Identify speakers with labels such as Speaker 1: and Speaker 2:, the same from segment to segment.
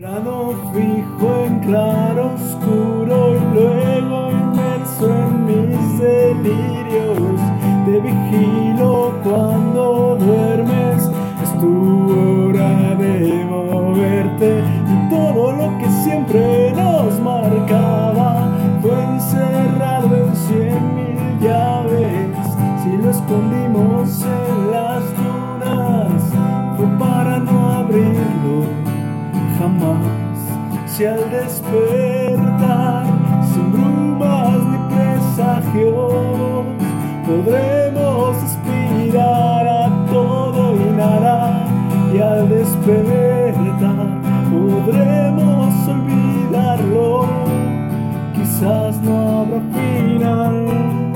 Speaker 1: Plano fijo en claro oscuro y luego inmerso en mis delirios. Te vigilo cuando duermes, es tu hora de moverte y todo lo que siempre nos marcaba fue encerrado en cien mil llaves. Si lo escondimos en las dunas, si al despertar sin brumas ni presagios podremos aspirar a todo y nada y al despertar podremos olvidarlo. Quizás no habrá final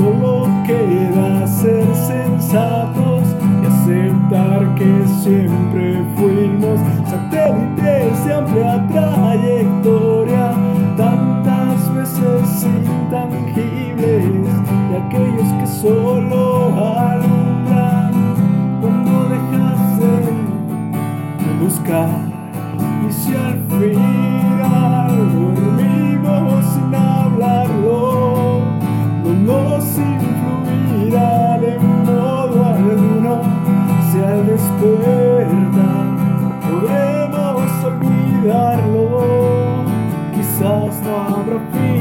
Speaker 1: Solo queda ser sensatos y aceptar que siempre fuimos satélites de amplia trayectoria, tantas veces intangibles de aquellos que solo alumbran cuando dejas de buscar. Y si al final Despertar podemos olvidarlo, quizás no habrá final.